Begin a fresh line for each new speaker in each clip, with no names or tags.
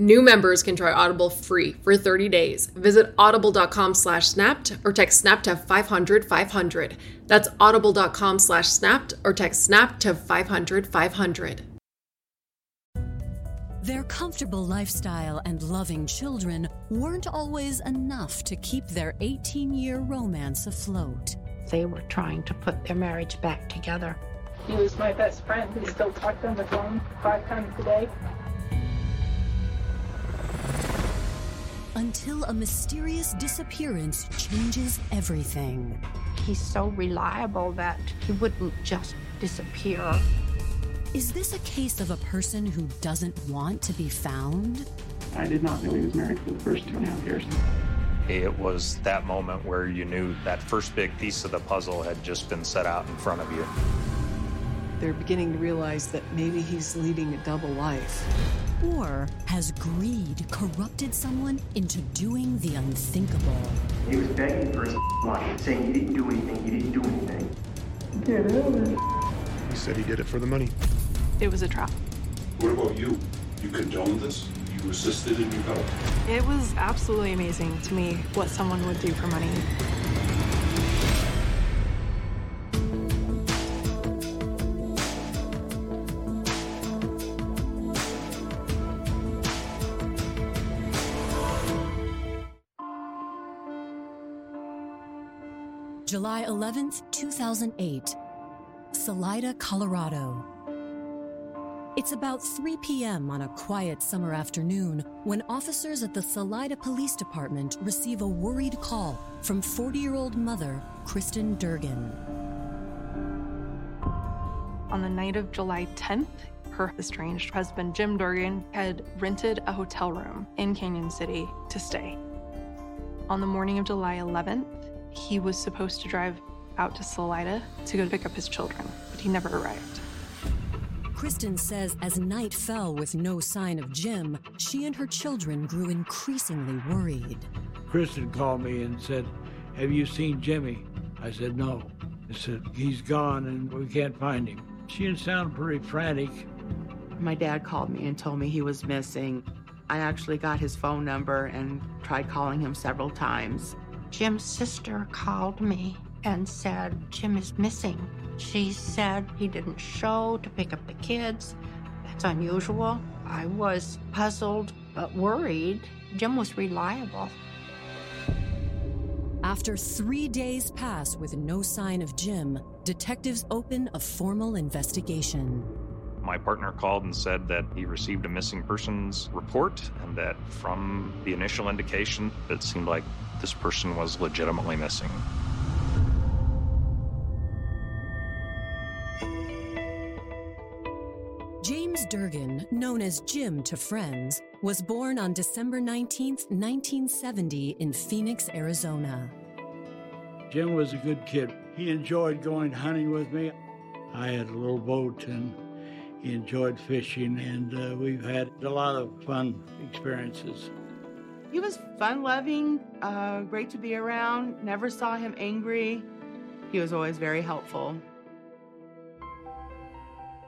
New members can try Audible free for 30 days. Visit audible.com slash snapped or text snap to 500 500. That's audible.com slash snapped or text snap to 500 500.
Their comfortable lifestyle and loving children weren't always enough to keep their 18 year romance afloat.
They were trying to put their marriage back together.
He was my best friend. We still talked on the phone five times a day.
Until a mysterious disappearance changes everything.
He's so reliable that he wouldn't just disappear.
Is this a case of a person who doesn't want to be found?
I did not know he was married for the first two and a half years.
It was that moment where you knew that first big piece of the puzzle had just been set out in front of you.
They're beginning to realize that maybe he's leading a double life.
Or has greed corrupted someone into doing the unthinkable?
He was begging for his money, saying he didn't do anything, he didn't do anything.
Get over
He said he did it for the money.
It was a trap.
What about you? You condoned this? You assisted and you helped?
It was absolutely amazing to me what someone would do for money.
July 11th, 2008, Salida, Colorado. It's about 3 p.m. on a quiet summer afternoon when officers at the Salida Police Department receive a worried call from 40 year old mother, Kristen Durgen.
On the night of July 10th, her estranged husband, Jim Durgen, had rented a hotel room in Cañon City to stay. On the morning of July 11th, he was supposed to drive out to Salida to go pick up his children, but he never arrived.
Kristen says as night fell with no sign of Jim, she and her children grew increasingly worried.
Kristen called me and said, Have you seen Jimmy? I said, No. I said, He's gone and we can't find him. She didn't sound pretty frantic.
My dad called me and told me he was missing. I actually got his phone number and tried calling him several times.
Jim's sister called me and said Jim is missing. She said he didn't show to pick up the kids. That's unusual. I was puzzled but worried. Jim was reliable.
After three days pass with no sign of Jim, detectives open a formal investigation.
My partner called and said that he received a missing persons report and that from the initial indication, it seemed like this person was legitimately missing.
James Durgen, known as Jim to friends, was born on December 19, 1970, in Phoenix, Arizona.
Jim was a good kid. He enjoyed going hunting with me. I had a little boat and he enjoyed fishing, and uh, we've had a lot of fun experiences.
He was fun loving, uh, great to be around, never saw him angry. He was always very helpful.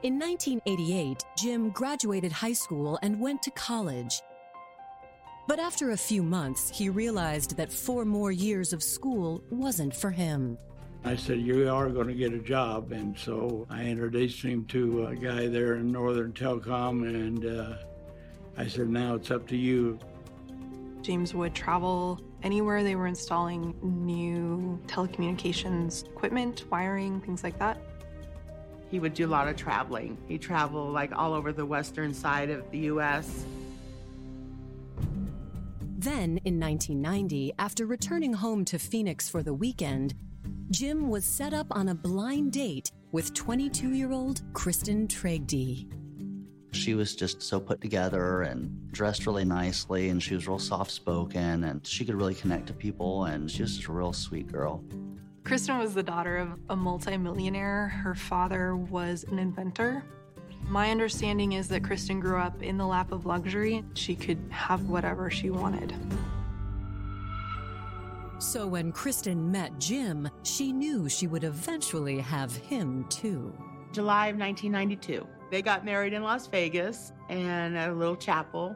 In 1988, Jim graduated high school and went to college. But after a few months, he realized that four more years of school wasn't for him.
I said, You are going to get a job. And so I introduced him to a guy there in Northern Telecom, and uh, I said, Now it's up to you.
James would travel anywhere they were installing new telecommunications equipment, wiring, things like that.
He would do a lot of traveling. He traveled like all over the western side of the U.S.
Then, in 1990, after returning home to Phoenix for the weekend, Jim was set up on a blind date with 22 year old Kristen Tragedy.
She was just so put together and dressed really nicely, and she was real soft spoken, and she could really connect to people, and she was just a real sweet girl.
Kristen was the daughter of a multimillionaire. Her father was an inventor. My understanding is that Kristen grew up in the lap of luxury. She could have whatever she wanted.
So when Kristen met Jim, she knew she would eventually have him too.
July of 1992. They got married in Las Vegas and a little chapel,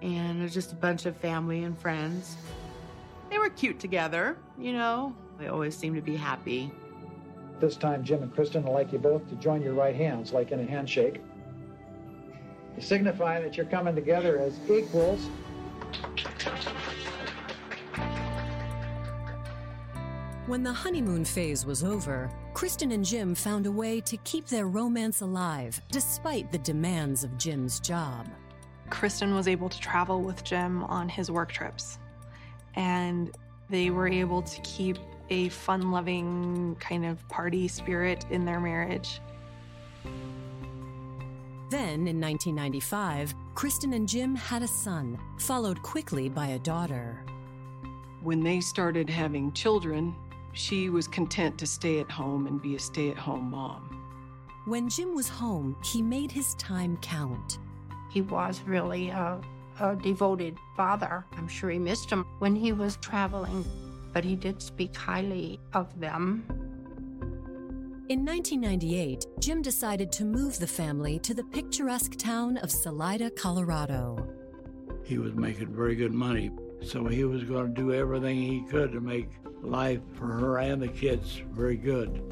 and it was just a bunch of family and friends. They were cute together, you know. They always seemed to be happy.
This time, Jim and Kristen would like you both to join your right hands, like in a handshake, to signify that you're coming together as equals.
When the honeymoon phase was over, Kristen and Jim found a way to keep their romance alive despite the demands of Jim's job.
Kristen was able to travel with Jim on his work trips, and they were able to keep a fun loving kind of party spirit in their marriage.
Then, in 1995, Kristen and Jim had a son, followed quickly by a daughter.
When they started having children, she was content to stay at home and be a stay at home mom.
When Jim was home, he made his time count.
He was really a, a devoted father. I'm sure he missed him when he was traveling but he did speak highly of them.
In 1998, Jim decided to move the family to the picturesque town of Salida, Colorado.
He was making very good money, so he was going to do everything he could to make life for her and the kids very good.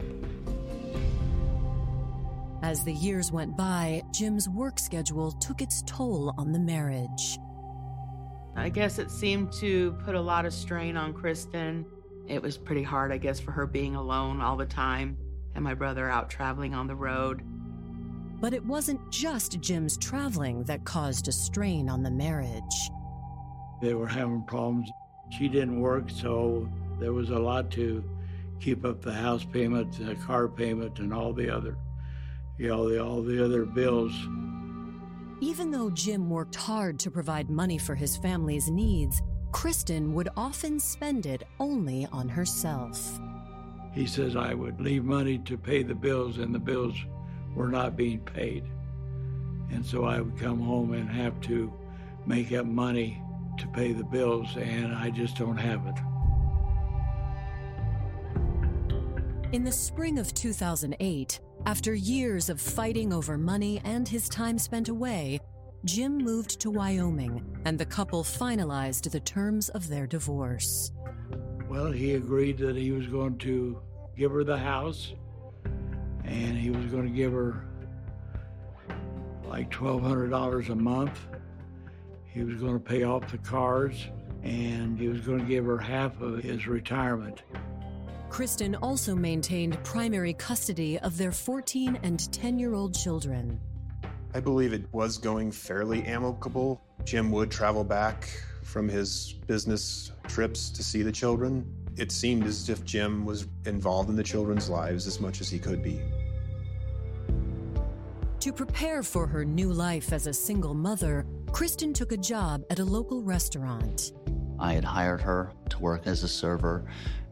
As the years went by, Jim's work schedule took its toll on the marriage.
I guess it seemed to put a lot of strain on Kristen. It was pretty hard, I guess, for her being alone all the time and my brother out traveling on the road.
But it wasn't just Jim's traveling that caused a strain on the marriage.
They were having problems. She didn't work, so there was a lot to keep up the house payment, the car payment, and all the other, you know, the, all the other bills.
Even though Jim worked hard to provide money for his family's needs, Kristen would often spend it only on herself.
He says I would leave money to pay the bills, and the bills were not being paid. And so I would come home and have to make up money to pay the bills, and I just don't have it.
In the spring of 2008, after years of fighting over money and his time spent away, Jim moved to Wyoming and the couple finalized the terms of their divorce.
Well, he agreed that he was going to give her the house and he was going to give her like $1,200 a month. He was going to pay off the cars and he was going to give her half of his retirement.
Kristen also maintained primary custody of their 14 and 10 year old children.
I believe it was going fairly amicable. Jim would travel back from his business trips to see the children. It seemed as if Jim was involved in the children's lives as much as he could be.
To prepare for her new life as a single mother, Kristen took a job at a local restaurant.
I had hired her to work as a server,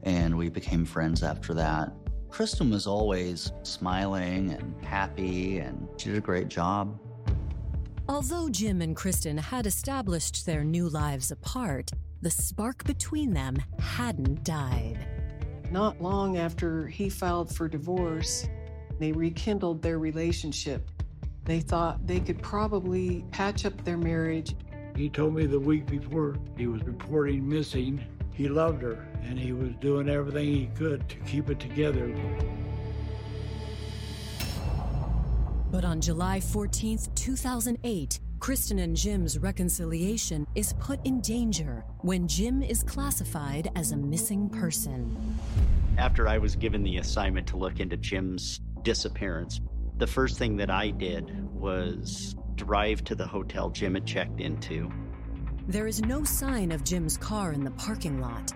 and we became friends after that. Kristen was always smiling and happy, and she did a great job.
Although Jim and Kristen had established their new lives apart, the spark between them hadn't died.
Not long after he filed for divorce, they rekindled their relationship. They thought they could probably patch up their marriage.
He told me the week before he was reporting missing, he loved her and he was doing everything he could to keep it together.
But on July 14th, 2008, Kristen and Jim's reconciliation is put in danger when Jim is classified as a missing person.
After I was given the assignment to look into Jim's disappearance, the first thing that I did was drive to the hotel Jim had checked into.
There is no sign of Jim's car in the parking lot.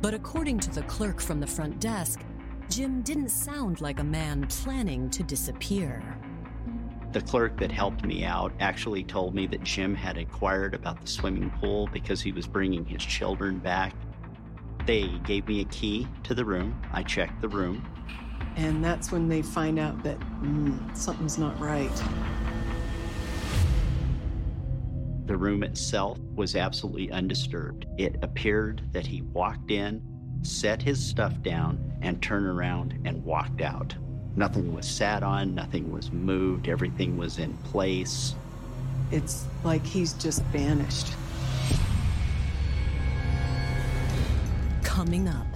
But according to the clerk from the front desk, Jim didn't sound like a man planning to disappear.
The clerk that helped me out actually told me that Jim had inquired about the swimming pool because he was bringing his children back. They gave me a key to the room. I checked the room.
And that's when they find out that mm, something's not right.
The room itself was absolutely undisturbed. It appeared that he walked in, set his stuff down, and turned around and walked out. Nothing was sat on, nothing was moved, everything was in place.
It's like he's just vanished.
Coming up,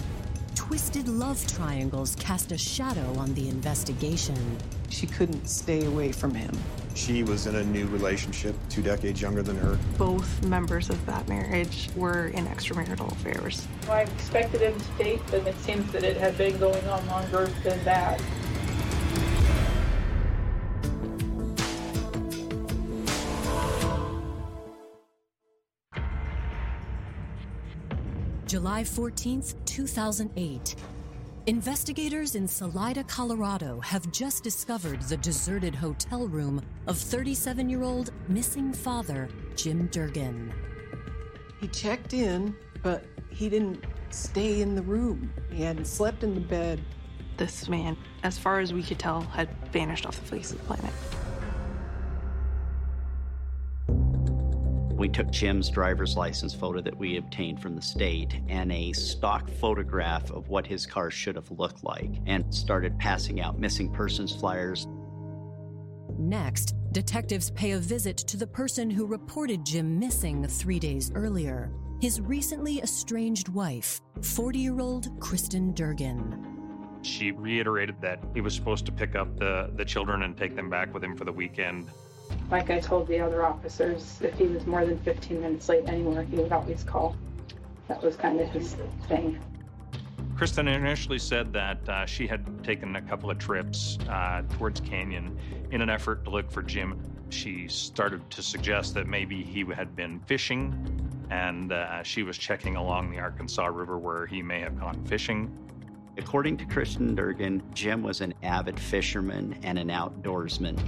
twisted love triangles cast a shadow on the investigation.
She couldn't stay away from him.
She was in a new relationship, two decades younger than her.
Both members of that marriage were in extramarital affairs.
I expected him to date, but it seems that it had been going on longer than that.
July 14th, 2008. Investigators in Salida, Colorado have just discovered the deserted hotel room of 37 year old missing father, Jim Durgen.
He checked in, but he didn't stay in the room. He hadn't slept in the bed.
This man, as far as we could tell, had vanished off the face of the planet.
We took Jim's driver's license photo that we obtained from the state and a stock photograph of what his car should have looked like and started passing out missing persons flyers.
Next, detectives pay a visit to the person who reported Jim missing three days earlier his recently estranged wife, 40 year old Kristen Durgen.
She reiterated that he was supposed to pick up the, the children and take them back with him for the weekend.
Like I told the other officers, if he was more than 15 minutes late anywhere, he would always call. That was kind of his thing.
Kristen initially said that uh, she had taken a couple of trips uh, towards Canyon in an effort to look for Jim. She started to suggest that maybe he had been fishing, and uh, she was checking along the Arkansas River where he may have gone fishing.
According to Kristen Durgen, Jim was an avid fisherman and an outdoorsman.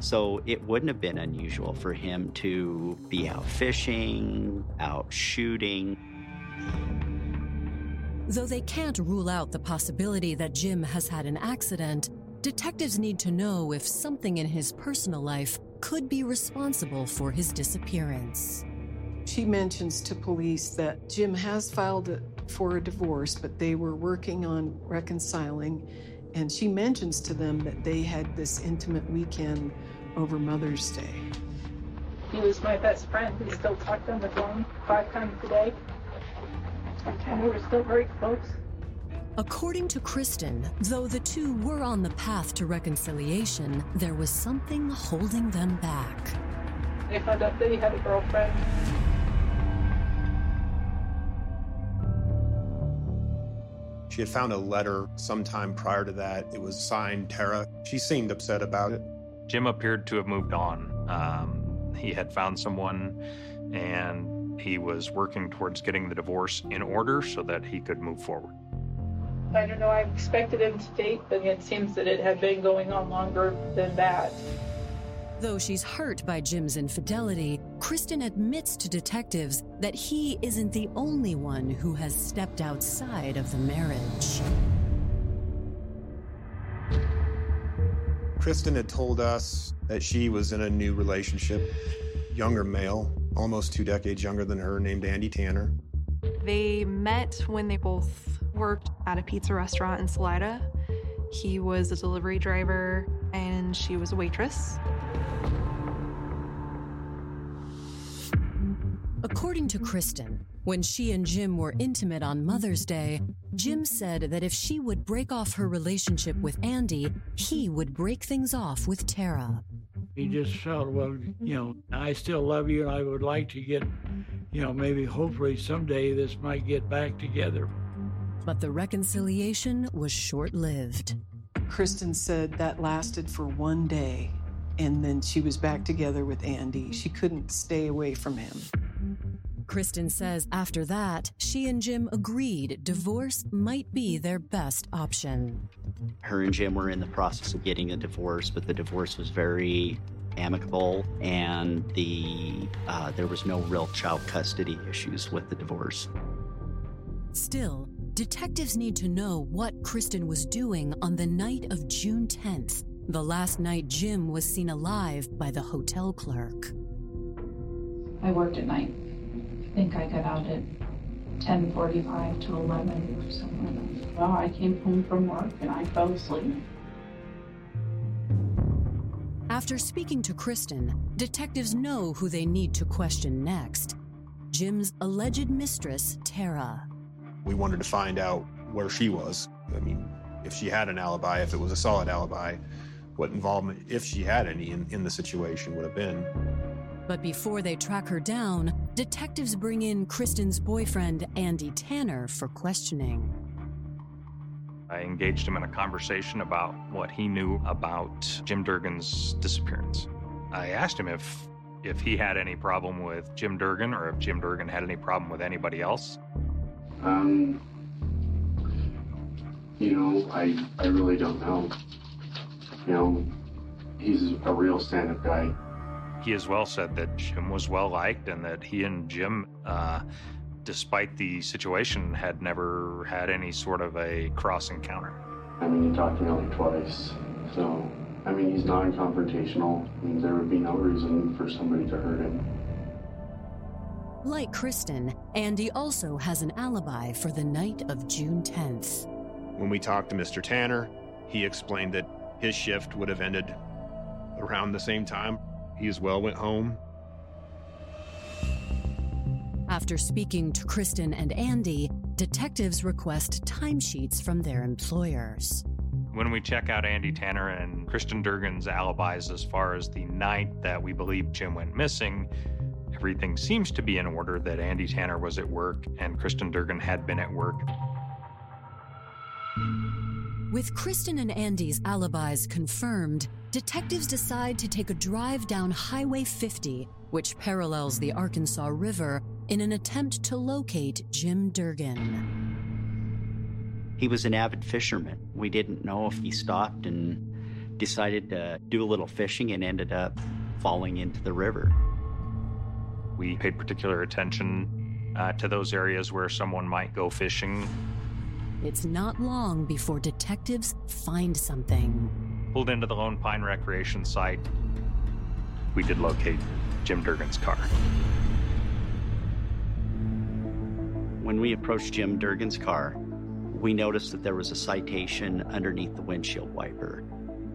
So it wouldn't have been unusual for him to be out fishing, out shooting.
Though they can't rule out the possibility that Jim has had an accident, detectives need to know if something in his personal life could be responsible for his disappearance.
She mentions to police that Jim has filed for a divorce, but they were working on reconciling. And she mentions to them that they had this intimate weekend over Mother's Day.
He was my best friend. We still talked on the phone five times a day. And we were still very close.
According to Kristen, though the two were on the path to reconciliation, there was something holding them back.
They found out that he had a girlfriend.
She had found a letter sometime prior to that. It was signed Tara. She seemed upset about it.
Jim appeared to have moved on. Um, he had found someone and he was working towards getting the divorce in order so that he could move forward.
I don't know, I expected him to date, but it seems that it had been going on longer than that.
Though she's hurt by Jim's infidelity, Kristen admits to detectives that he isn't the only one who has stepped outside of the marriage.
Kristen had told us that she was in a new relationship, younger male, almost two decades younger than her, named Andy Tanner.
They met when they both worked at a pizza restaurant in Salida. He was a delivery driver and she was a waitress.
According to Kristen, when she and Jim were intimate on Mother's Day, Jim said that if she would break off her relationship with Andy, he would break things off with Tara.
He just felt, well, you know, I still love you and I would like to get, you know, maybe hopefully someday this might get back together.
But the reconciliation was short lived.
Kristen said that lasted for one day, and then she was back together with Andy. She couldn't stay away from him.
Kristen says after that, she and Jim agreed divorce might be their best option.
Her and Jim were in the process of getting a divorce, but the divorce was very amicable, and the uh, there was no real child custody issues with the divorce.
Still, detectives need to know what Kristen was doing on the night of June 10th, the last night Jim was seen alive by the hotel clerk.
I worked at night. I think I got out at 10:45 to 11 or something. Well, I came home from work and I fell asleep.
After speaking to Kristen, detectives know who they need to question next Jim's alleged mistress, Tara.
We wanted to find out where she was. I mean, if she had an alibi, if it was a solid alibi, what involvement, if she had any, in, in the situation would have been.
But before they track her down, detectives bring in Kristen's boyfriend, Andy Tanner, for questioning.
I engaged him in a conversation about what he knew about Jim Durgen's disappearance. I asked him if if he had any problem with Jim Durgen or if Jim Durgen had any problem with anybody else.
Um, you know, I I really don't know. You know, he's a real stand-up guy.
He as well said that Jim was well liked and that he and Jim, uh, despite the situation, had never had any sort of a cross encounter.
I mean, he talked to me only twice, so I mean, he's non-confrontational. I mean, there would be no reason for somebody to hurt him.
Like Kristen, Andy also has an alibi for the night of June 10th.
When we talked to Mr. Tanner, he explained that his shift would have ended around the same time. He as well went home.
After speaking to Kristen and Andy, detectives request timesheets from their employers.
When we check out Andy Tanner and Kristen Durgen's alibis as far as the night that we believe Jim went missing, everything seems to be in order that Andy Tanner was at work and Kristen Durgen had been at work.
With Kristen and Andy's alibis confirmed, detectives decide to take a drive down Highway 50, which parallels the Arkansas River, in an attempt to locate Jim Durgen.
He was an avid fisherman. We didn't know if he stopped and decided to do a little fishing and ended up falling into the river.
We paid particular attention uh, to those areas where someone might go fishing.
It's not long before detectives find something.
Pulled into the Lone Pine Recreation site. We did locate Jim Durgen's car.
When we approached Jim Durgen's car, we noticed that there was a citation underneath the windshield wiper.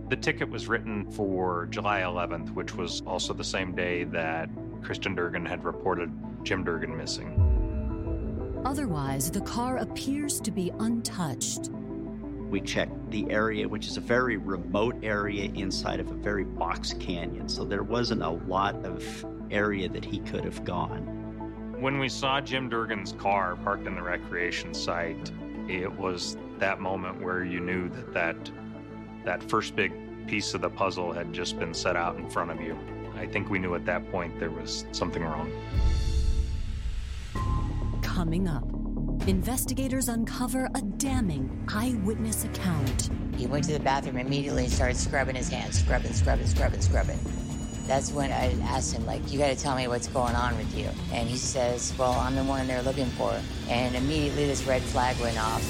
The ticket was written for July 11th, which was also the same day that Kristen Durgen had reported Jim Durgen missing.
Otherwise, the car appears to be untouched.
We checked the area, which is a very remote area inside of a very box canyon, so there wasn't a lot of area that he could have gone.
When we saw Jim Durgen's car parked in the recreation site, it was that moment where you knew that that, that first big piece of the puzzle had just been set out in front of you. I think we knew at that point there was something wrong.
Coming up, investigators uncover a damning eyewitness account.
He went to the bathroom immediately and started scrubbing his hands, scrubbing, scrubbing, scrubbing, scrubbing. That's when I asked him, like, you got to tell me what's going on with you. And he says, well, I'm the one they're looking for. And immediately this red flag went off.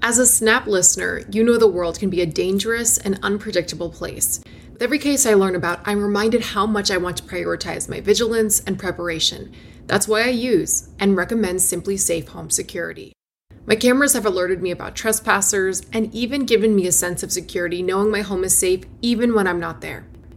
As a SNAP listener, you know the world can be a dangerous and unpredictable place. With every case I learn about, I'm reminded how much I want to prioritize my vigilance and preparation. That's why I use and recommend SimpliSafe Home Security. My cameras have alerted me about trespassers and even given me a sense of security knowing my home is safe even when I'm not there.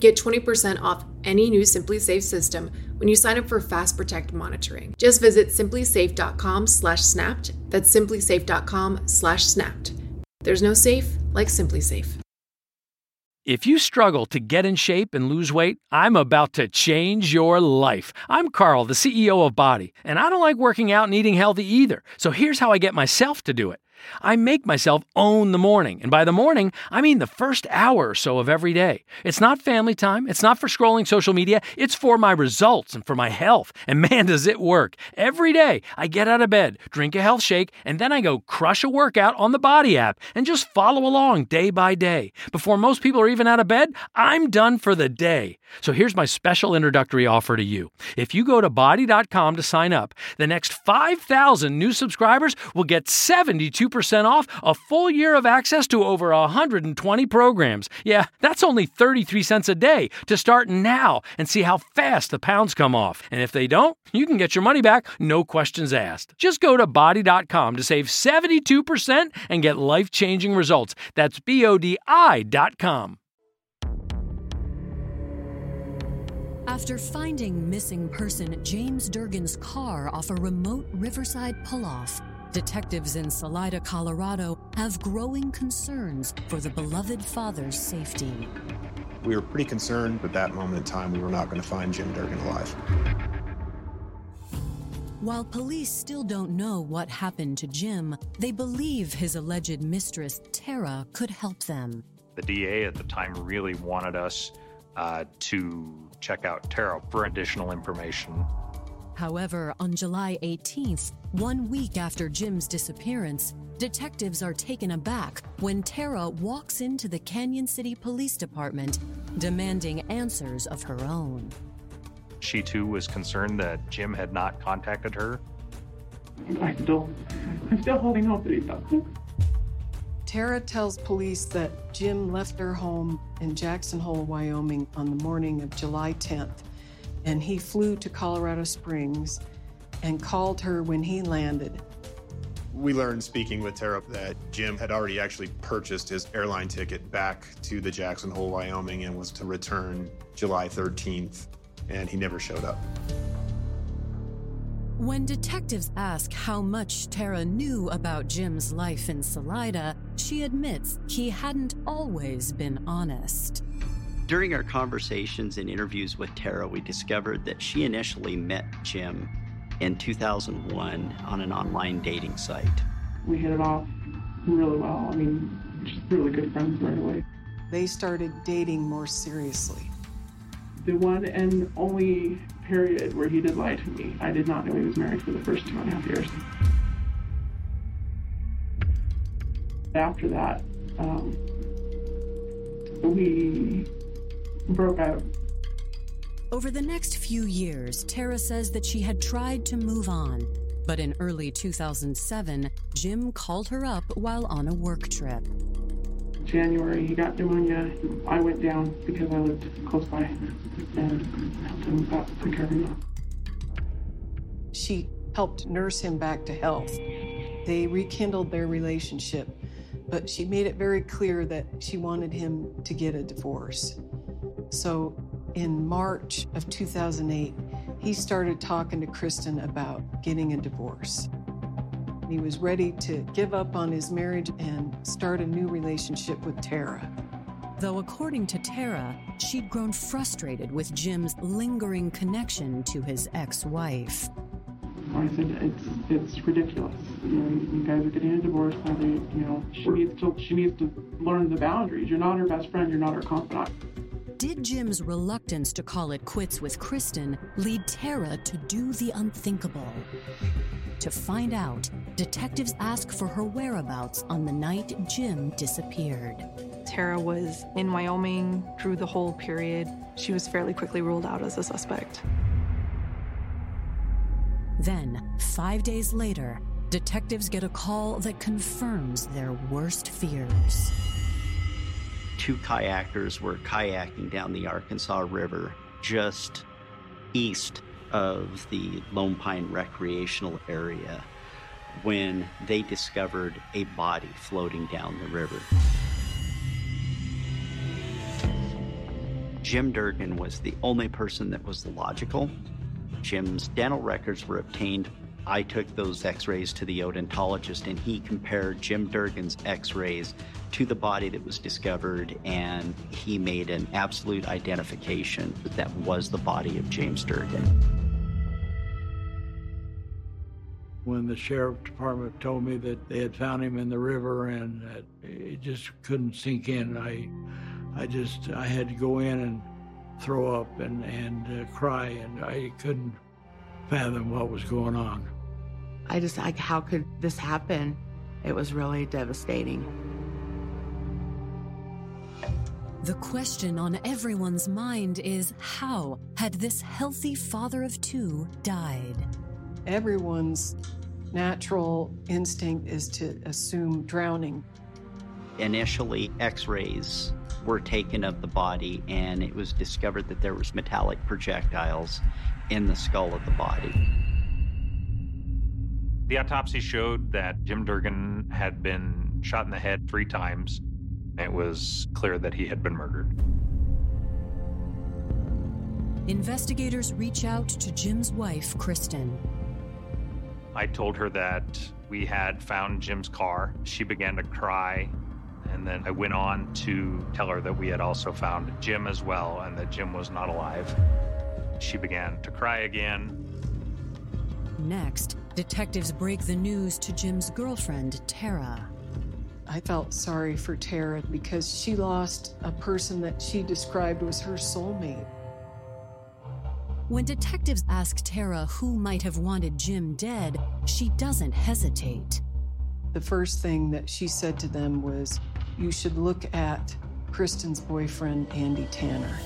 Get 20% off any new SimpliSafe system when you sign up for Fast Protect monitoring. Just visit simplisafe.com slash snapped That's simplisafe.com slash snapped There's no safe like SimpliSafe.
If you struggle to get in shape and lose weight, I'm about to change your life. I'm Carl, the CEO of Bodi, and I don't like working out and eating healthy either. So here's how I get myself to do it. I make myself own the morning. And by the morning, I mean the first hour or so of every day. It's not family time. It's not for scrolling social media. It's for my results and for my health. And man, does it work. Every day, I get out of bed, drink a health shake, and then I go crush a workout on the Bodi app and just follow along day by day. Before most people are even out of bed, I'm done for the day. So here's my special introductory offer to you. If you go to bodi.com to sign up, the next 5,000 new subscribers will get 72% off a full year of access to over 120 programs. Yeah, that's only 33 cents a day to start now and see how fast the pounds come off. And if they don't, you can get your money back, no questions asked. Just go to bodi.com to save 72% and get life changing results. That's B O D I.com.
After finding missing person James Durgen's car off a remote riverside pull-off, detectives in Salida, Colorado have growing concerns for the beloved father's safety.
We were pretty concerned at that moment in time we were not going to find Jim Durgen alive.
While police still don't know what happened to Jim, they believe his alleged mistress, Tara, could help them.
The DA at the time really wanted us uh, to check out Tara for additional information.
However, on July 18th, one week after Jim's disappearance, detectives are taken aback when Tara walks into the Cañon City Police Department demanding answers of her own.
She too was concerned that Jim had not contacted her.
I still, I'm still holding hope that he's not.
Tara tells police that Jim left their home in Jackson Hole, Wyoming on the morning of July 10th, and he flew to Colorado Springs and called her when he landed.
We learned speaking with Tara that Jim had already actually purchased his airline ticket back to the Jackson Hole, Wyoming, and was to return July 13th, and he never showed up.
When detectives ask how much Tara knew about Jim's life in Salida, she admits he hadn't always been honest.
During our conversations and interviews with Tara, we discovered that she initially met Jim in 2001 on an online dating site.
We hit it off really well. I mean, just really good friends right away.
They started dating more seriously.
The one and only period where he did lie to me, I did not know he was married for the first two and a half years. After that, um, we broke out.
Over the next few years, Tara says that she had tried to move on. But in early 2007, Jim called her up while on a work trip.
January, he got pneumonia. I went down because I lived close by and helped him out, took care of him.
She helped nurse him back to health. They rekindled their relationship, but she made it very clear that she wanted him to get a divorce. So in March of 2008, he started talking to Kristen about getting a divorce. He was ready to give up on his marriage and start a new relationship with Tara.
Though, according to Tara, she'd grown frustrated with Jim's lingering connection to his ex wife.
I said, it's it's ridiculous. You know, you guys are getting a divorce. Now they, you know, she needs to she needs to learn the boundaries. You're not her best friend. You're not her confidant.
Did Jim's reluctance to call it quits with Kristen lead Tara to do the unthinkable? To find out, detectives ask for her whereabouts on the night Jim disappeared.
Tara was in Wyoming through the whole period. She was fairly quickly ruled out as a suspect.
Then, five days later, detectives get a call that confirms their worst fears.
Two kayakers were kayaking down the Arkansas River just east of the Lone Pine recreational area when they discovered a body floating down the river. Jim Durgen was the only person that was logical. Jim's dental records were obtained. I took those x rays to the odontologist, and he compared Jim Durgen's x rays to the body that was discovered, and he made an absolute identification that was the body of James Durgen.
When the sheriff department told me that they had found him in the river and that it just couldn't sink in, I, I just I had to go in and throw up and and uh, cry, and I couldn't fathom what was going on.
I just like, how could this happen? It was really devastating.
The question on everyone's mind is how had this healthy father of two died?
Everyone's natural instinct is to assume drowning.
Initially, x-rays were taken of the body and it was discovered that there was metallic projectiles in the skull of the body.
The autopsy showed that Jim Durgen had been shot in the head three times. It was clear that he had been murdered.
Investigators reach out to Jim's wife, Kristen.
I told her that we had found Jim's car. She began to cry. And then I went on to tell her that we had also found Jim as well and that Jim was not alive. She began to cry again.
Next, detectives break the news to Jim's girlfriend, Tara.
I felt sorry for Tara because she lost a person that she described was her soulmate.
When detectives ask Tara who might have wanted Jim dead, she doesn't hesitate.
The first thing that she said to them was, You should look at Kristen's boyfriend, Andy Tanner.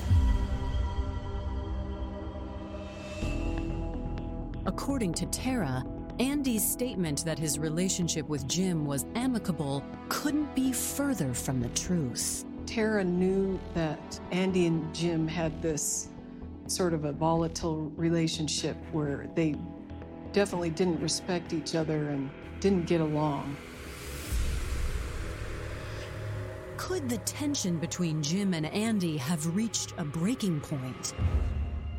According to Tara, Andy's statement that his relationship with Jim was amicable couldn't be further from the truth.
Tara knew that Andy and Jim had this sort of a volatile relationship where they definitely didn't respect each other and didn't get along.
Could the tension between Jim and Andy have reached a breaking point?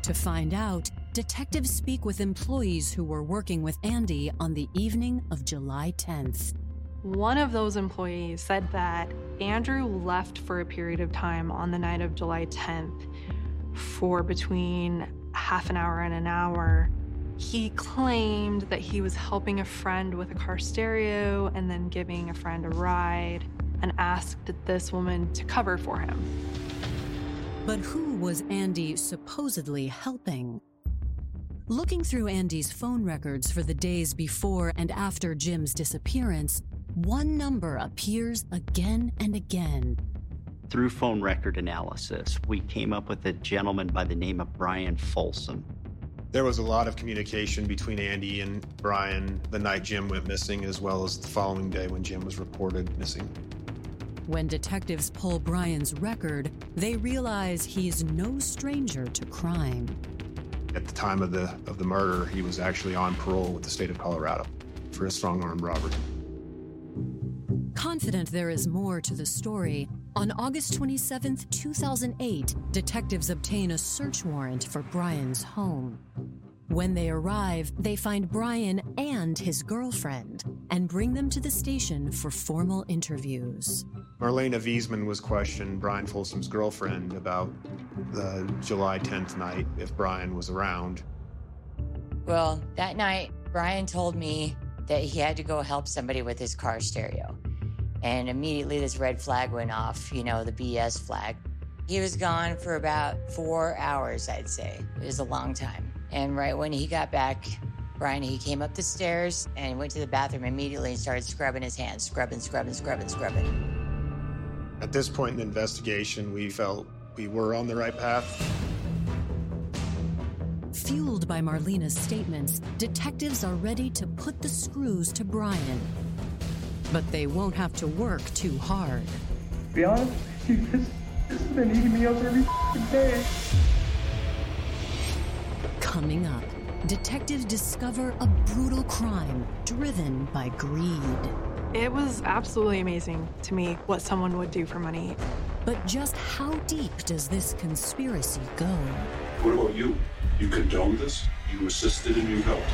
To find out, detectives speak with employees who were working with Andy on the evening of July 10th.
One of those employees said that Andrew left for a period of time on the night of July 10th for between half an hour and an hour. He claimed that he was helping a friend with a car stereo and then giving a friend a ride and asked this woman to cover for him.
But who was Andy supposedly helping? Looking through Andy's phone records for the days before and after Jim's disappearance, one number appears again and again.
Through phone record analysis, we came up with a gentleman by the name of Brian Folsom.
There was a lot of communication between Andy and Brian the night Jim went missing, as well as the following day when Jim was reported missing.
When detectives pull Brian's record, they realize he's no stranger to crime.
At the time of the of the murder, he was actually on parole with the state of Colorado for a strong armed robbery.
Confident there is more to the story, on August 27, 2008, detectives obtain a search warrant for Brian's home. When they arrive, they find Brian and his girlfriend and bring them to the station for formal interviews.
Marlena Wiesman was questioned, Brian Folsom's girlfriend, about the July 10th night, if Brian was around.
Well, that night, Brian told me that he had to go help somebody with his car stereo. And immediately this red flag went off, you know, the BS flag. He was gone for about four hours, I'd say. It was a long time. And right when he got back, Brian, he came up the stairs and went to the bathroom immediately and started scrubbing his hands, scrubbing, scrubbing, scrubbing, scrubbing.
At this point in the investigation, we felt we were on the right path.
Fueled by Marlena's statements, detectives are ready to put the screws to Brian. But they won't have to work too hard.
Be honest, this, this has been eating me up every day.
Coming up, detectives discover a brutal crime driven by greed.
It was absolutely amazing to me what someone would do for money.
But just how deep does this conspiracy go?
What about you? You condoned this? You assisted and you helped.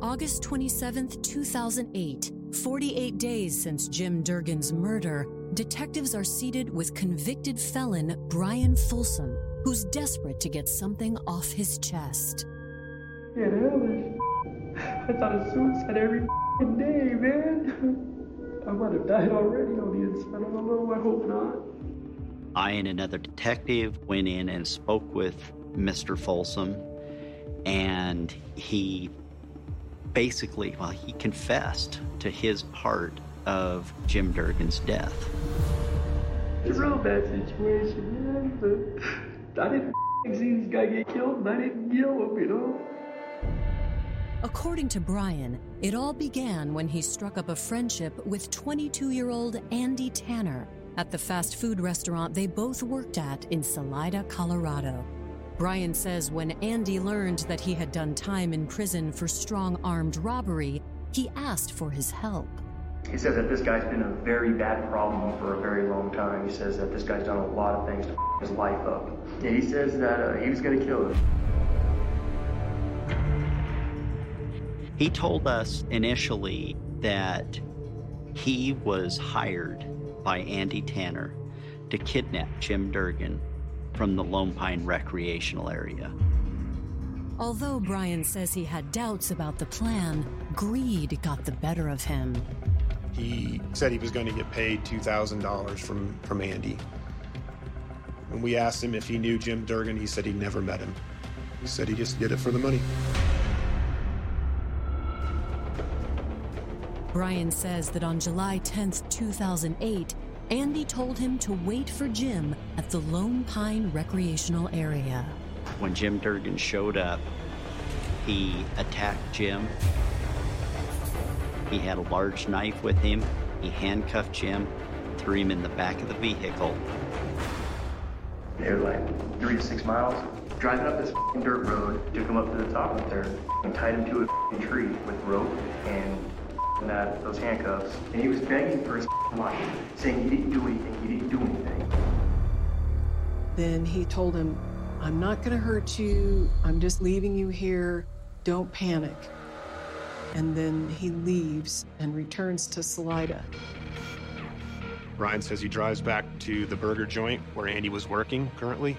On August 27, 2008, 48 days since Jim Durgen's murder, detectives are seated with convicted felon Brian Folsom, who's desperate to get something off his chest.
Yeah, the hell I thought of suicide every day, man. I might have died already on the inside. I don't know. I hope not.
I and another detective went in and spoke with Mr. Folsom, and he basically, well, he confessed to his part of Jim Durgen's death.
It's a real bad situation, man. But I didn't see this guy get killed, and I didn't kill him, you know.
According to Brian, it all began when he struck up a friendship with 22 year old Andy Tanner at the fast food restaurant they both worked at in Salida, Colorado. Brian says when Andy learned that he had done time in prison for strong armed robbery, he asked for his help.
He says that this guy's been a very bad problem for a very long time. He says that this guy's done a lot of things to f- his life up. And he says that uh, he was going to kill him.
He told us initially that he was hired by Andy Tanner to kidnap Jim Durgen from the Lone Pine recreational area.
Although Brian says he had doubts about the plan, greed got the better of him.
He said he was going to get paid $2,000 from, from Andy. When we asked him if he knew Jim Durgen, he said he never met him. He said he just did it for the money.
Brian says that on July 10th, 2008, Andy told him to wait for Jim at the Lone Pine recreational area.
When Jim Durgen showed up, he attacked Jim. He had a large knife with him. He handcuffed Jim, threw him in the back of the vehicle.
They were like three to six miles. Driving up this dirt road, took him up to the top up there and tied him to a tree with rope and f***ing that, those handcuffs. And he was begging for his life, saying he didn't do anything, he didn't do anything.
Then he told him, I'm not going to hurt you. I'm just leaving you here. Don't panic. And then he leaves and returns to Salida.
Ryan says he drives back to the burger joint where Andy was working currently.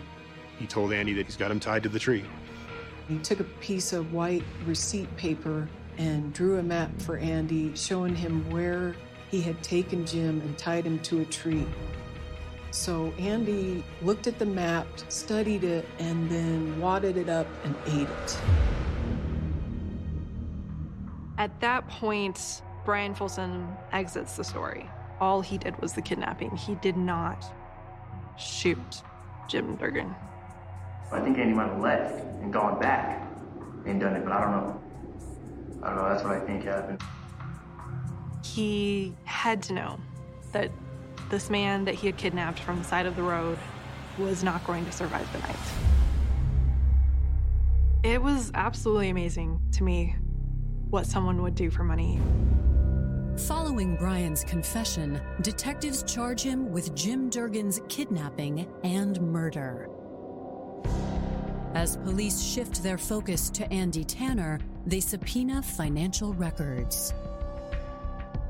He told Andy that he's got him tied to the tree.
He took a piece of white receipt paper and drew a map for Andy, showing him where he had taken Jim and tied him to a tree. So Andy looked at the map, studied it, and then wadded it up and ate it.
At that point, Brian Folsom exits the story. All he did was the kidnapping. He did not shoot Jim Durgen.
I think Andy might have left and gone back and done it, but I don't know. I don't know, that's what I think happened.
He had to know that this man that he had kidnapped from the side of the road was not going to survive the night. It was absolutely amazing to me what someone would do for money.
Following Brian's confession, detectives charge him with Jim Durgen's kidnapping and murder. As police shift their focus to Andy Tanner, they subpoena financial records.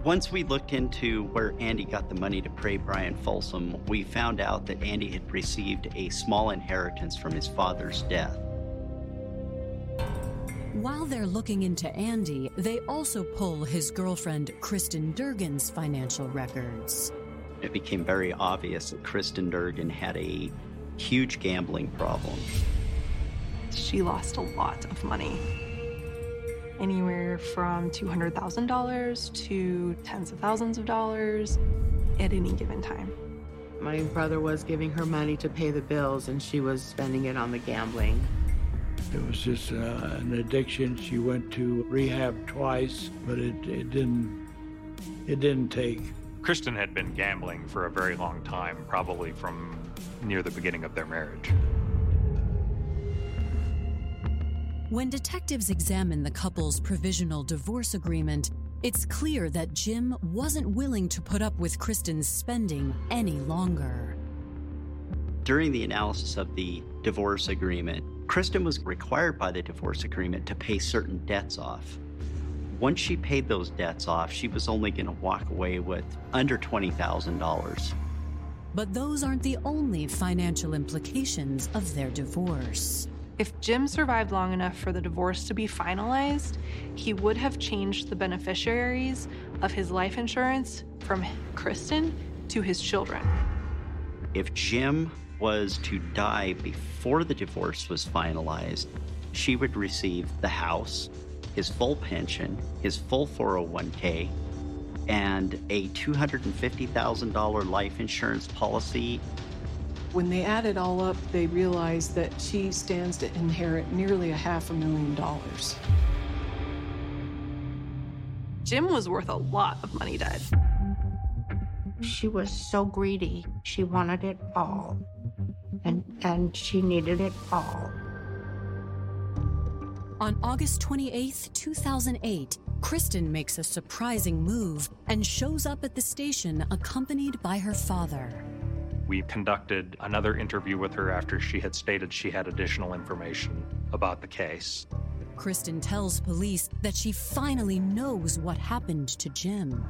Once we looked into where Andy got the money to pay Brian Folsom, we found out that Andy had received a small inheritance from his father's death.
While they're looking into Andy, they also pull his girlfriend Kristen Durgen's financial records.
It became very obvious that Kristen Durgen had a huge gambling problem.
She lost a lot of money. Anywhere from $200,000 to tens of thousands of dollars at any given time.
My brother was giving her money to pay the bills, and she was spending it on the gambling.
It was just uh, an addiction. She went to rehab twice, but it, it didn't it didn't take.
Kristen had been gambling for a very long time, probably from near the beginning of their marriage.
When detectives examine the couple's provisional divorce agreement, it's clear that Jim wasn't willing to put up with Kristen's spending any longer.
During the analysis of the divorce agreement, Kristen was required by the divorce agreement to pay certain debts off. Once she paid those debts off, she was only going to walk away with under $20,000.
But those aren't the only financial implications of their divorce.
If Jim survived long enough for the divorce to be finalized, he would have changed the beneficiaries of his life insurance from Kristen to his children.
If Jim was to die before the divorce was finalized, she would receive the house, his full pension, his full 401k, and a $250,000 life insurance policy
when they add it all up, they realize that she stands to inherit nearly a half a million dollars.
Jim was worth a lot of money dead.
She was so greedy. She wanted it all. And, and she needed it all.
On August 28, 2008, Kristen makes a surprising move and shows up at the station accompanied by her father.
We conducted another interview with her after she had stated she had additional information about the case.
Kristen tells police that she finally knows what happened to Jim.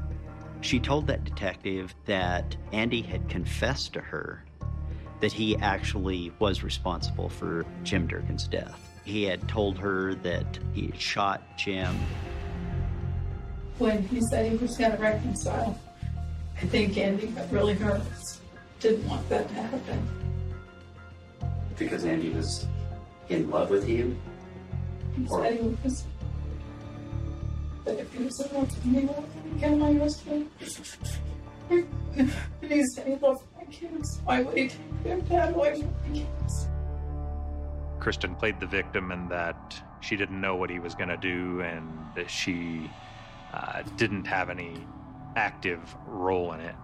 She told that detective that Andy had confessed to her that he actually was responsible for Jim Durgen's death. He had told her that he had shot Jim.
When he said he was going to reconcile, I think Andy got really nervous didn't want that to happen.
Because Andy was in love with you?
He or... said he was. That if he was in love with me, he kill my husband. and he said he loved my kids. Why would he take their dad away from my kids?
Kristen played the victim in that she didn't know what he was going to do and that she uh, didn't have any active role in it.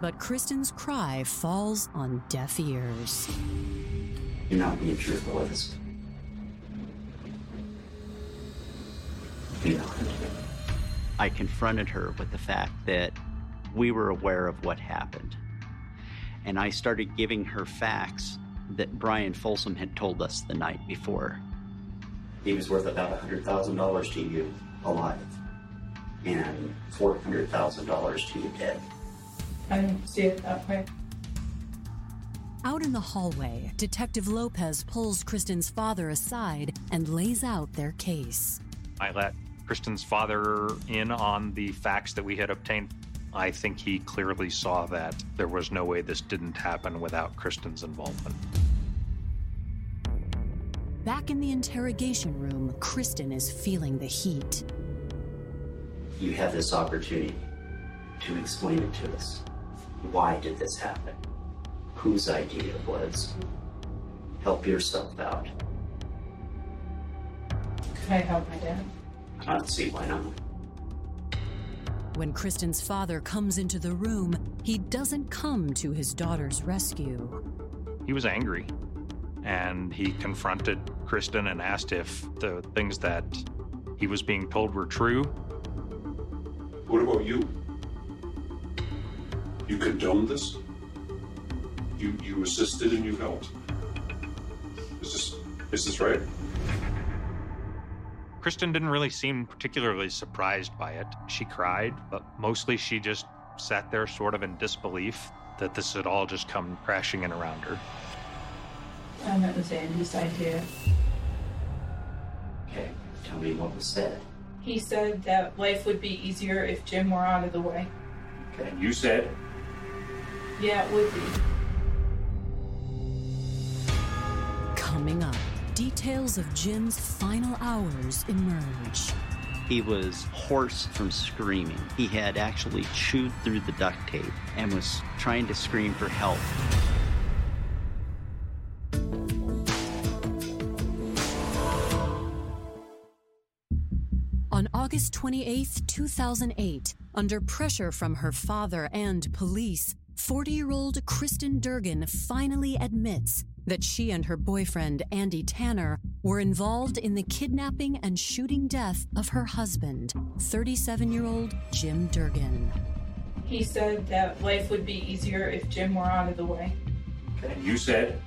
But Kristen's cry falls on deaf ears.
You're not being truthful with us. I confronted her with the fact that we were aware of what happened. And I started giving her facts that Brian Folsom had told us the night before. He was worth about $100,000 to you alive and $400,000 to you dead.
I don't see it that way.
Out in the hallway, Detective Lopez pulls Kristen's father aside and lays out their case.
I let Kristen's father in on the facts that we had obtained. I think he clearly saw that there was no way this didn't happen without Kristen's involvement.
Back in the interrogation room, Kristen is feeling the heat.
You have this opportunity to explain it to us. Why did this happen? Whose idea it was? Help yourself out.
Could I help my dad?
I don't see why not.
When Kristen's father comes into the room, he doesn't come to his daughter's rescue.
He was angry and he confronted Kristen and asked if the things that he was being told were true.
What about you? You condoned this? You you assisted and you helped. Is this is this right?
Kristen didn't really seem particularly surprised by it. She cried, but mostly she just sat there sort of in disbelief that this had all just come crashing in around her.
Um, it was Andy's idea.
Okay, tell me what was said.
He said that life would be easier if Jim were out of the way.
Okay, you said
Yeah, it would be.
Coming up, details of Jim's final hours emerge.
He was hoarse from screaming. He had actually chewed through the duct tape and was trying to scream for help.
On August 28, 2008, under pressure from her father and police, 40 year old Kristen Durgen finally admits that she and her boyfriend, Andy Tanner, were involved in the kidnapping and shooting death of her husband, 37 year old Jim Durgen.
He said that life would be easier if Jim were out of the way.
Okay, you said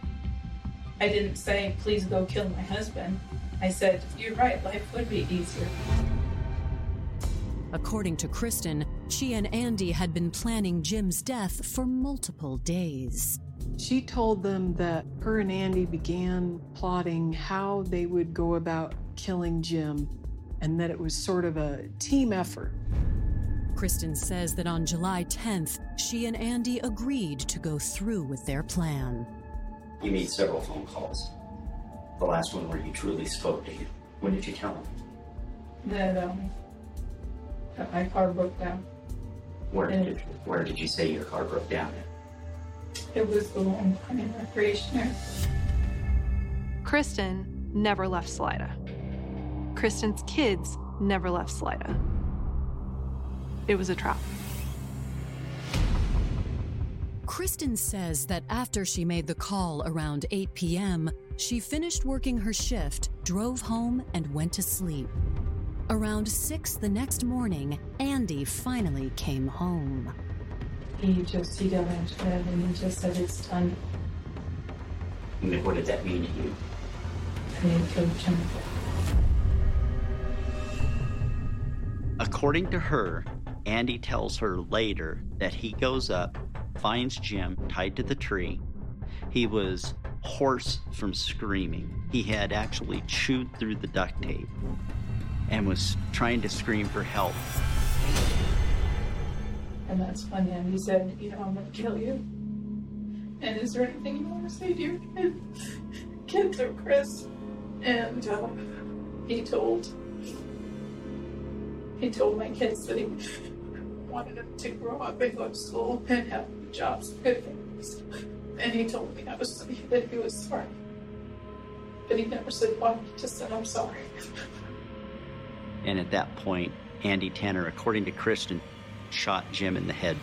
I didn't say, please go kill my husband. I said, you're right, life would be easier.
According to Kristen, she and Andy had been planning Jim's death for multiple days.
She told them that her and Andy began plotting how they would go about killing Jim and that it was sort of a team effort.
Kristen says that on July 10th, she and Andy agreed to go through with their plan.
you made several phone calls. The last one where you truly spoke to him. When did you tell him?
That, um, that my car broke down.
Where
And-
did where did you say your car broke down at?
It was the Lone Pine Recreation Area.
Kristen never left Salida. Kristen's kids never left Salida. It was a trap.
Kristen says that after she made the call around 8 p.m., she finished working her shift, drove home, and went to sleep. Around 6 the next morning, Andy finally came home.
He just, he got into bed and he just said it's done.
And what did that mean to you?
And he killed Jim.
According to her, Andy tells her later that he goes up, finds Jim tied to the tree. He was hoarse from screaming. He had actually chewed through the duct tape and was trying to scream for help.
And that's when he said, you know, I'm gonna kill you. And is there anything you want to say to your kid? Kids or Chris? And uh, he told he told my kids that he wanted them to grow up and go to school and have jobs, and good things. And he told me I was that he was sorry. But he never said why, just said I'm sorry.
And at that point, Andy Tanner, according to Kristen, shot Jim in the head.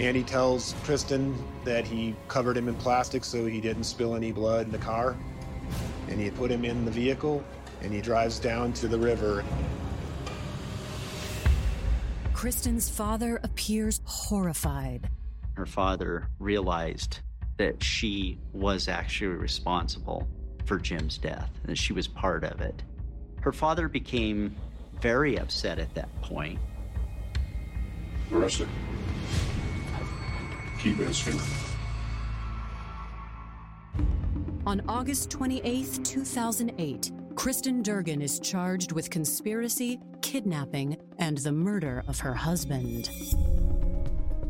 Andy tells Kristen that he covered him in plastic so he didn't spill any blood in the car. And he put him in the vehicle and he drives down to the river.
Kristen's father appears horrified.
Her father realized that she was actually responsible for Jim's death and that she was part of it. Her father became very upset at that point.
Arrest her. Keep asking.
On August 28, 2008, Kristen Durgen is charged with conspiracy, kidnapping, and the murder of her husband.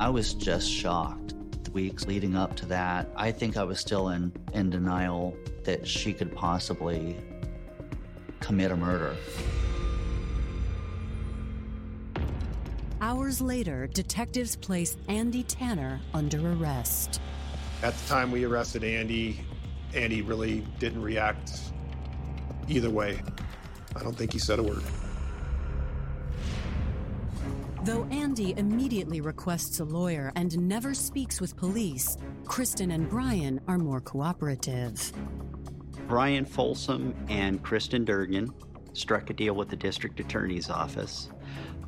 I was just shocked. The weeks leading up to that, I think I was still in, in denial that she could possibly commit a murder.
Hours later, detectives placed Andy Tanner under arrest.
At the time we arrested Andy, Andy really didn't react either way. I don't think he said a word.
Though Andy immediately requests a lawyer and never speaks with police, Kristen and Brian are more cooperative.
Brian Folsom and Kristen Durgen struck a deal with the district attorney's office.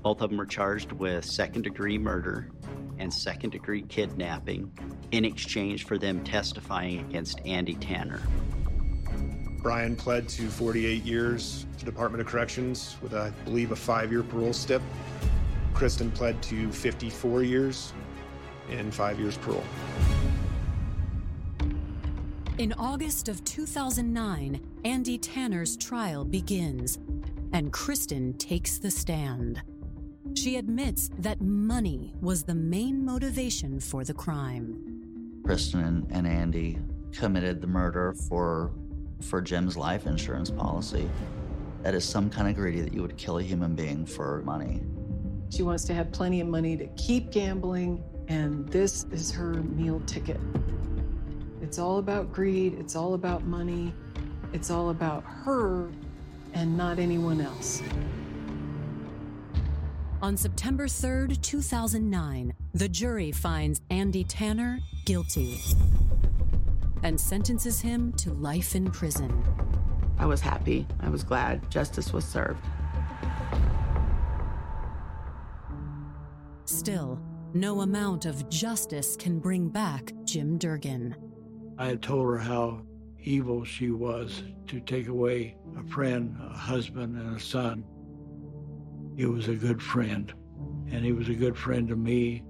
Both of them were charged with second degree murder and second degree kidnapping in exchange for them testifying against Andy Tanner.
Brian pled to 48 years to Department of Corrections with, I believe, a five year parole stip. Kristen pled to 54 years and five years parole.
In August of 2009, Andy Tanner's trial begins, and Kristen takes the stand. She admits that money was the main motivation for the crime.
Kristen and Andy committed the murder for for Jim's life insurance policy. That is some kind of greedy that you would kill a human being for money.
She wants to have plenty of money to keep gambling, and this is her meal ticket. It's all about greed, it's all about money, it's all about her and not anyone else.
On September 3rd, 2009, the jury finds Andy Tanner guilty and sentences him to life in prison.
I was happy. I was glad justice was served.
Still, no amount of justice can bring back Jim Durgen.
I had told her how evil she was to take away a friend, a husband, and a son. He was a good friend, and he was a good friend to me.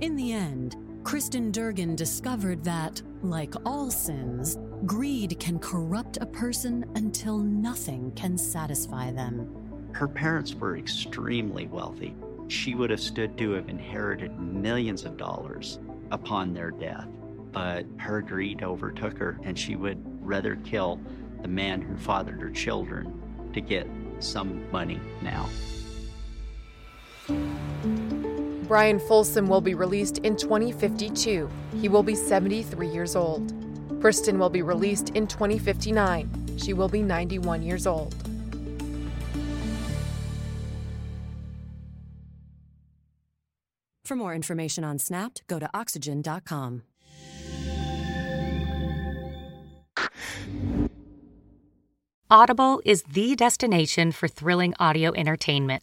In the end, Kristen Durgen discovered that, like all sins, greed can corrupt a person until nothing can satisfy them.
Her parents were extremely wealthy. She would have stood to have inherited millions of dollars upon their death, but her greed overtook her, and she would rather kill the man who fathered her children to get some money now.
Brian Folsom will be released in 2052. He will be 73 years old. Kristen will be released in 2059. She will be 91 years old.
For more information on Snapped, go to oxygen.com.
Audible is the destination for thrilling audio entertainment.